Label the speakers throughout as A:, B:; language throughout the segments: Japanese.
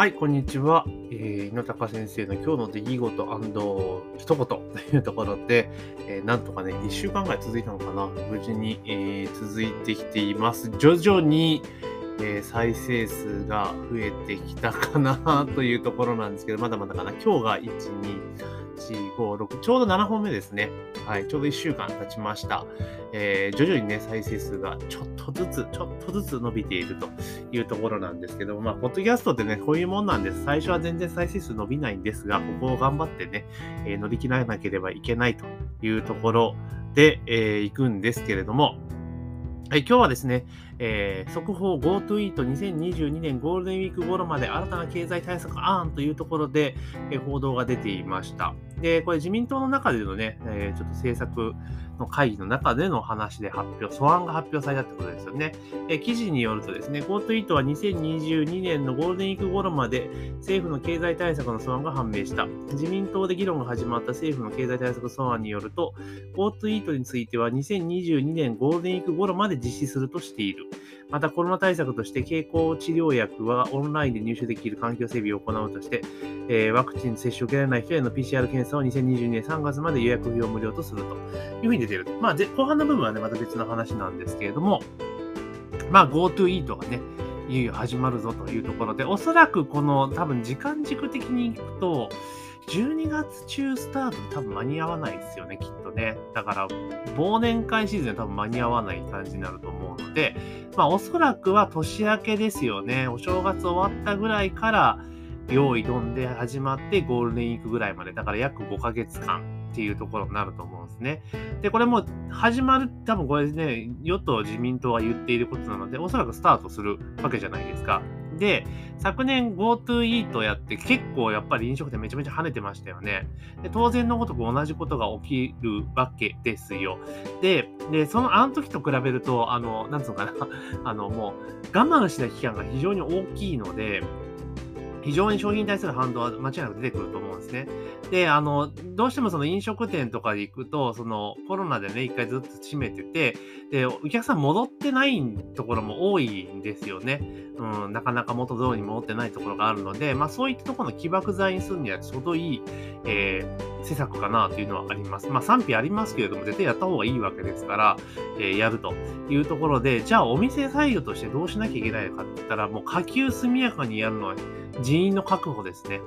A: はい、こんにちは。えー、野高先生の今日の出来事一言というところで、えー、なんとかね、1週間ぐらい続いたのかな。無事に、えー、続いてきています。徐々に、えー、再生数が増えてきたかな というところなんですけど、まだまだかな。今日が1、2、4、5、6、ちょうど7本目ですね。はい、ちょうど1週間経ちました。えー、徐々にね、再生数がちょっとずつ、ちょっとずつ伸びているというところなんですけども、まあ、ポッドキャストってね、こういうもんなんです。最初は全然再生数伸びないんですが、ここを頑張ってね、えー、乗り切らなければいけないというところで、えー、行くんですけれども、はい、今日はですね、えー、速報 GoTo イート2022年ゴールデンウィーク頃まで新たな経済対策案というところで、えー、報道が出ていました。で、これ自民党の中でのね、えー、ちょっと政策の会議の中での話で発表、素案が発表されたってことですよね。え、記事によるとですね、GoTo イートは2022年のゴールデンウィーク頃まで政府の経済対策の素案が判明した。自民党で議論が始まった政府の経済対策素案によると、GoTo イートについては2022年ゴールデンウィーク頃まで実施するとしている。またコロナ対策として経口治療薬はオンラインで入手できる環境整備を行うとして、えー、ワクチン接種を受けられない人への PCR 検査を2022年3月まで予約費用無料とするというふうに出てる。まあ、後半の部分はね、また別の話なんですけれども、まあ、GoTo イートがね、いよいよ始まるぞというところで、おそらくこの多分時間軸的にいくと、12月中スタートで多分間に合わないですよね、きっとね。だから、忘年会シーズンは多分間に合わない感じになると思うので、まあおそらくは年明けですよね。お正月終わったぐらいから、用意どんで始まってゴールデンウィークぐらいまで、だから約5ヶ月間っていうところになると思うんですね。で、これも始まる、多分これね、与党自民党が言っていることなので、おそらくスタートするわけじゃないですか。で、昨年 GoTo イートやって結構やっぱり飲食店めちゃめちゃ跳ねてましたよね。で当然のごとく同じことが起きるわけですよ。で、でそのあの時と比べると、あの、なんつうのかな、あの、もう我慢した期間が非常に大きいので、非常に商品に対する反動は間違いなく出てくると思うんですね。で、あの、どうしてもその飲食店とかで行くと、そのコロナでね、一回ずっと閉めてて、で、お客さん戻ってないところも多いんですよね。うん、なかなか元通りに戻ってないところがあるので、まあそういったところの起爆剤にするにはちょうどいい、えー、施策かなというのはあります。まあ賛否ありますけれども、絶対やった方がいいわけですから、えー、やるというところで、じゃあお店サイドとしてどうしなきゃいけないかって言ったら、もう下級速やかにやるのは人員の確保ですね。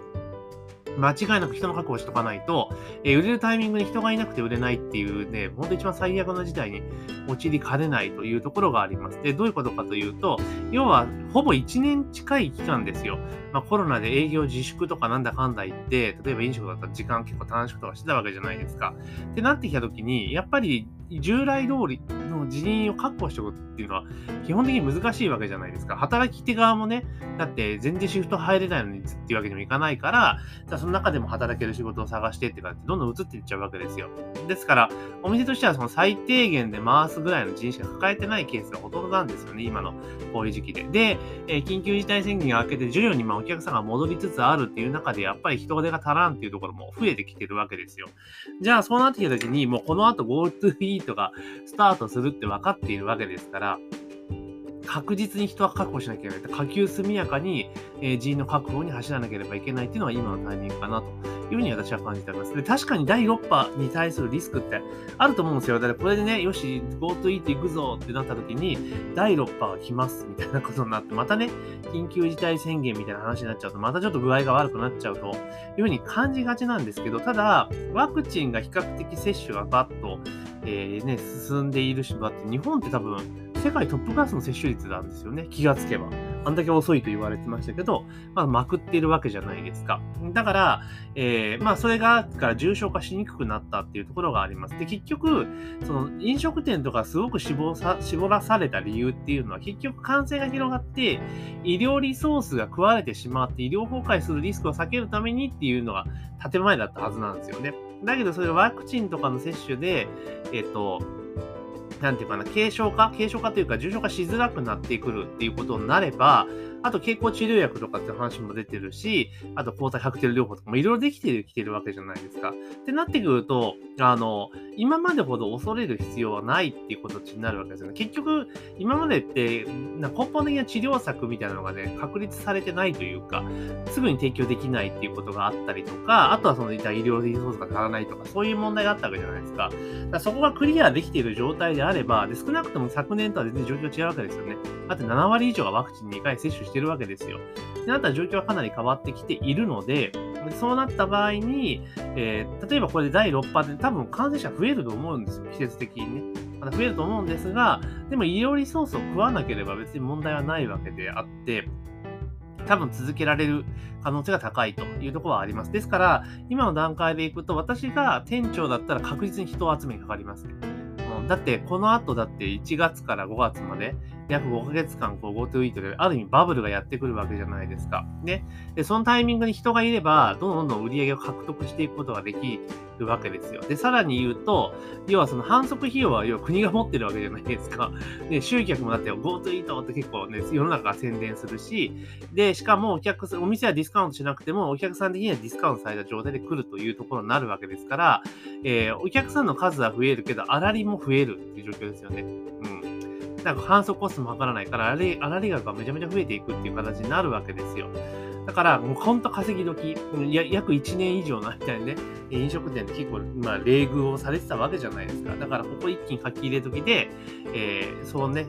A: 間違いなく人の確保しとかないと、えー、売れるタイミングに人がいなくて売れないっていうね、ほんと一番最悪な事態に陥りかねないというところがあります。で、どういうことかというと、要は、ほぼ1年近い期間ですよ。まあ、コロナで営業自粛とかなんだかんだ言って、例えば飲食だったら時間結構短縮とかしてたわけじゃないですか。ってなってきたときに、やっぱり従来通りの人員を確保しておくっていうのは基本的に難しいわけじゃないですか。働き手側もね、だって全然シフト入れないのにっていうわけにもいかないから、じゃあその中でも働ける仕事を探してってかってどんどん移っていっちゃうわけですよ。ですから、お店としてはその最低限で回すぐらいの人員しか抱えてないケースがほとんどなんですよね、今のこういう時期で。で、えー、緊急事態宣言が明けて徐々にまあお客さんが戻りつつあるっていう中で、やっぱり人手が足らんっていうところも増えてきてるわけですよ。じゃあそうなってきた時に、もうこの後 GoTo イートがスタートするるって分かっているわけですから、確実に人は確保しなきゃいけない。下級速やかに、え、人員の確保に走らなければいけないっていうのが今のタイミングかなというふうに私は感じております。で、確かに第6波に対するリスクってあると思うんですよ。だからこれでね、よし、GoTo イート行くぞってなった時に、第6波が来ますみたいなことになって、またね、緊急事態宣言みたいな話になっちゃうと、またちょっと具合が悪くなっちゃうというふうに感じがちなんですけど、ただ、ワクチンが比較的接種がバッと、えー、ね、進んでいるし、だって日本って多分、世界トップクラスの接種率なんですよね。気がつけば。あんだけ遅いと言われてましたけど、まあ、まくっているわけじゃないですか。だから、えー、まあ、それが、から重症化しにくくなったっていうところがあります。で、結局、その、飲食店とかすごく絞さ絞らされた理由っていうのは、結局感染が広がって、医療リソースが食われてしまって、医療崩壊するリスクを避けるためにっていうのが建前だったはずなんですよね。だけど、それワクチンとかの接種で、えっ、ー、と、なんていうかな、軽症化軽症化というか、重症化しづらくなってくるっていうことになれば、あと経口治療薬とかって話も出てるし、あと抗体カクテル療法とかもいろいろできてきてるわけじゃないですか。ってなってくると、あの、今までほど恐れる必要はないっていうことになるわけですよね。結局、今までってな根本的な治療策みたいなのがね、確立されてないというか、すぐに提供できないっていうことがあったりとか、あとはその医療リソースが足らないとか、そういう問題があったわけじゃないですか。だからそこがクリアできている状態であれば、で少なくとも昨年とは全然状況違うわけですよね。だって7割以上がワクチン2回接種してしてるわけですよ。で、なったら状況はかなり変わってきているので、そうなった場合に、えー、例えばこれで第6波で多分感染者増えると思うんですよ、季節的にね。まだ増えると思うんですが、でも医療リソースを食わなければ別に問題はないわけであって、多分続けられる可能性が高いというところはあります。ですから、今の段階でいくと、私が店長だったら確実に人を集めにかかります。だって、この後だって1月から5月まで、約5ヶ月間、こう GoTo イートで、ある意味バブルがやってくるわけじゃないですか。ね。で、そのタイミングに人がいれば、どんどんどん売り上げを獲得していくことができるわけですよ。で、さらに言うと、要はその反則費用は、要は国が持ってるわけじゃないですか。で、集客もだって GoTo イートって結構ね、世の中が宣伝するし、で、しかもお客さん、お店はディスカウントしなくても、お客さん的にはディスカウントされた状態で来るというところになるわけですから、えー、お客さんの数は増えるけど、粗利も増えるっていう状況ですよね。うん。なんか反則コストも測らないから、あれ、粗利額がめちゃめちゃ増えていくっていう形になるわけですよ。だから、もうほんと稼ぎ時、約1年以上の間にね、飲食店って結構、まあ、冷遇をされてたわけじゃないですか。だから、ここ一気に書き入れ時で、えー、そうね、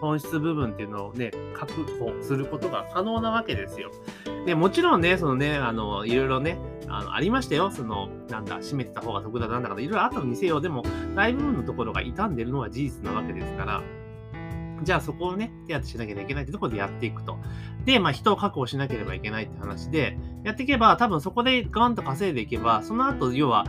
A: 本質部分っていうのをね、確保することが可能なわけですよ。で、もちろんね、そのね、あの、いろいろね、あのありましたよ。その、なんだ、閉めてた方が得だなんだかいろいろあったのにせよ、でも、大部分のところが傷んでるのは事実なわけですから、じゃあそこをね、手当てしなきゃいけないってところでやっていくと。で、まあ人を確保しなければいけないって話で、やっていけば多分そこでガンと稼いでいけば、その後、要は、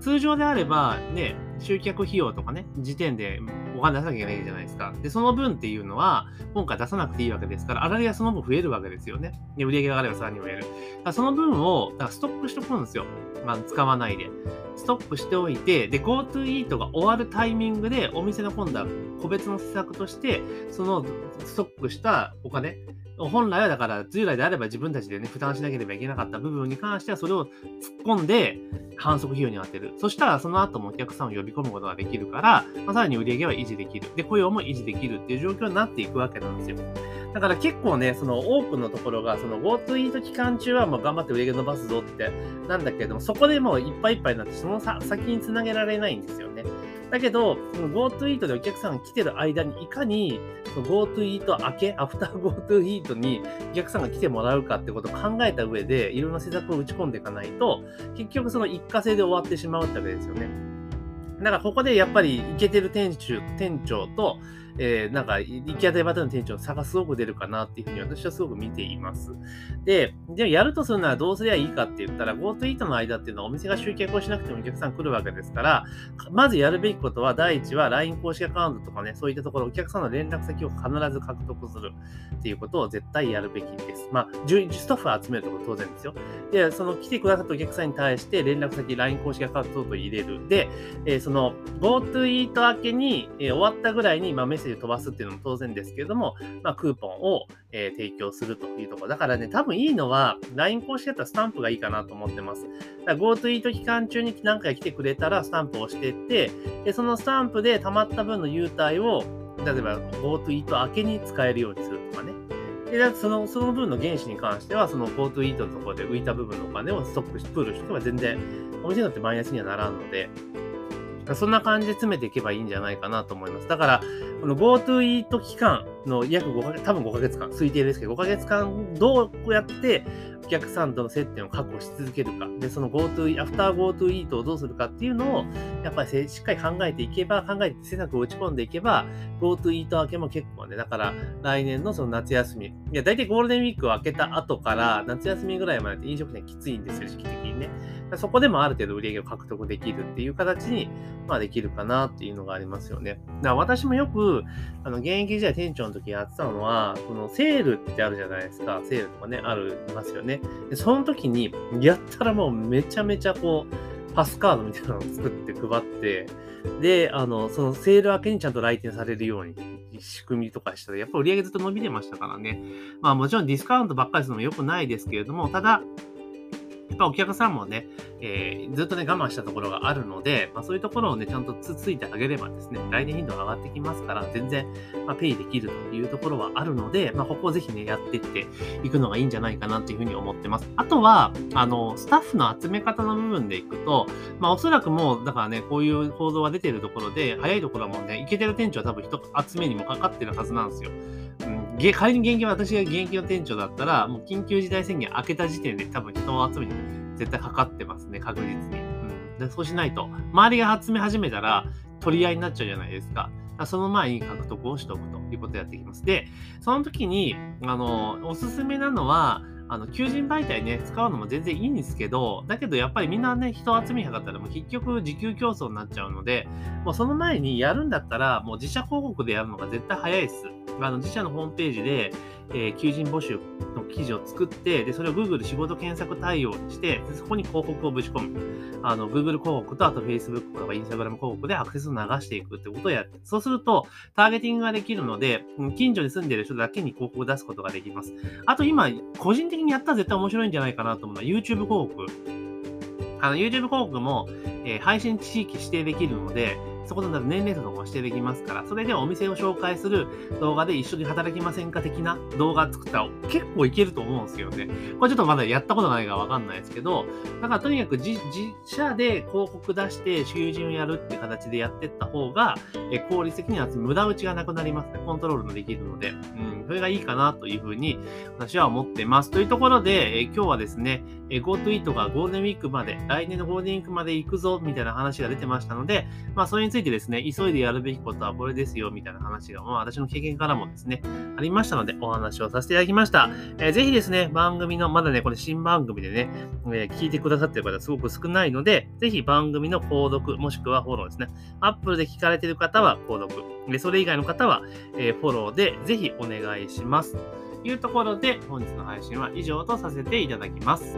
A: 通常であれば、ね、集客費用とかね、時点でお金出さなきゃいけないじゃないですか。で、その分っていうのは、今回出さなくていいわけですから、あらりがその分増えるわけですよね。で、売り上げが上がればさらに増える。だその分を、だからストックしておくんですよ。まあ、使わないで。ストックしておいて、で、GoTo イートが終わるタイミングで、お店の今度は個別の施策として、そのストックしたお金、本来はだから、従来であれば自分たちでね、負担しなければいけなかった部分に関しては、それを突っ込んで、反則費用に当てる。そしたら、その後もお客さんを呼び込むことができるから、まあ、さらに売り上げは維持できる。で、雇用も維持できるっていう状況になっていくわけなんですよ。だから結構ね、その多くのところが、その GoTo イート期間中はもう頑張って売り上げ伸ばすぞってなんだけれども、そこでもういっぱいいっぱいになって、その先につなげられないんですよね。だけど、GoTo イートでお客さんが来てる間に、いかに GoTo イート明け、アフター GoTo イートにお客さんが来てもらうかってことを考えた上で、いろんな施策を打ち込んでいかないと、結局その一過性で終わってしまうってわけですよね。だからここでやっぱりイケてる店主、店長と、えー、なんか、行き当たりばったりの店長差がすごく出るかなっていうふうに私はすごく見ています。で、でもやるとするならどうすりゃいいかって言ったら、GoTo イートの間っていうのはお店が集客をしなくてもお客さん来るわけですから、まずやるべきことは、第一は LINE 公式アカウントとかね、そういったところ、お客さんの連絡先を必ず獲得するっていうことを絶対やるべきです。まあ、スタッフを集めるところ当然ですよ。で、その来てくださったお客さんに対して連絡先、LINE 公式アカウントと入れる。で、えー、その GoTo イート明けに、えー、終わったぐらいに、まあ、メッセージ飛ばすっていうのも当然ですけれども、まあ、クーポンを、えー、提供するというところ。だからね、多分いいのは、LINE 公式だったらスタンプがいいかなと思ってます。GoTo イート期間中に何回来てくれたらスタンプを押していって、でそのスタンプで溜まった分の優待を、例えば GoTo イート明けに使えるようにするとかね。で、その、その分の原資に関しては、その GoTo イートのところで浮いた部分のお金をストックし、プールしておけば全然、お店によってマイナスにはならんので、そんな感じで詰めていけばいいんじゃないかなと思います。だから、この GoTo イート期間の約5ヶ月、多分5ヶ月間、推定ですけど、5ヶ月間どうやってお客さんとの接点を確保し続けるか。で、その GoTo、アフター GoTo イートをどうするかっていうのを、やっぱりしっかり考えていけば、考えて施策を打ち込んでいけば、GoTo イート明けも結構ね、だから来年のその夏休み、いや、大体ゴールデンウィークを明けた後から夏休みぐらいまで飲食店きついんですよ、時期的にね。そこでもある程度売り上げを獲得できるっていう形に、まあできるかなっていうのがありますよね。だから私もよく、あの、現役時代店長の時やってたのは、このセールってあるじゃないですか。セールとかね、ある、ますよね。で、その時に、やったらもうめちゃめちゃこう、パスカードみたいなのを作って配って、で、あの、そのセール明けにちゃんと来店されるように仕組みとかしたら、やっぱ売り上げずっと伸びてましたからね。まあもちろんディスカウントばっかりするのも良くないですけれども、ただ、やっぱお客さんもね、えー、ずっとね、我慢したところがあるので、まあ、そういうところをね、ちゃんとつついてあげればですね、来年頻度が上がってきますから、全然、まあ、ペイできるというところはあるので、まあ、ここをぜひね、やっていっていくのがいいんじゃないかなというふうに思ってます。あとは、あの、スタッフの集め方の部分でいくと、まあ、おそらくもう、だからね、こういう報道が出てるところで、早いところはもうね、いけてる店長は多分人集めにもかかってるはずなんですよ。仮に現役私が現金の店長だったら、もう緊急事態宣言開けた時点で多分人を集めに絶対かかってますね、確実に。うん、でそうしないと、周りが集め始めたら取り合いになっちゃうじゃないです。かその前に獲得をしておくということをやっていきます。で、その時に、あの、おすすめなのは、あの、求人媒体ね、使うのも全然いいんですけど、だけどやっぱりみんなね、人集めなかったらもう結局時給競争になっちゃうので、もうその前にやるんだったら、もう自社広告でやるのが絶対早いです。あの、自社のホームページで、えー、求人募集の記事を作って、で、それを Google 仕事検索対応して、そこに広告をぶち込む。あの、Google 広告と、あと Facebook とか Instagram 広告でアクセスを流していくってことをやって、そうすると、ターゲティングができるので、近所に住んでる人だけに広告を出すことができます。あと今、個人的にやったら絶対面白いんじゃないかなと思うのは YouTube 広告。あの、YouTube 広告も、えー、配信地域指定できるので、そこの年齢層とかも指定できますから、それでお店を紹介する動画で一緒に働きませんか的な動画作ったら結構いけると思うんですよね。これちょっとまだやったことないからわかんないですけど、だからとにかく自社で広告出して求人をやるって形でやってった方が、え効率的には無駄打ちがなくなりますね。コントロールもできるので、うん、それがいいかなというふうに私は思ってます。というところで、え今日はですね、GoToEat がゴールデンウィークまで、来年のゴールデンウィークまで行くぞみたいな話が出てましたので、まあそれについてついてですね、急いでやるべきことはこれですよみたいな話が、まあ私の経験からもですね、ありましたのでお話をさせていただきました。えー、ぜひですね、番組の、まだね、これ新番組でね、えー、聞いてくださってる方すごく少ないので、ぜひ番組の購読、もしくはフォローですね。Apple で聞かれてる方は購読、でそれ以外の方は、えー、フォローでぜひお願いします。というところで、本日の配信は以上とさせていただきます。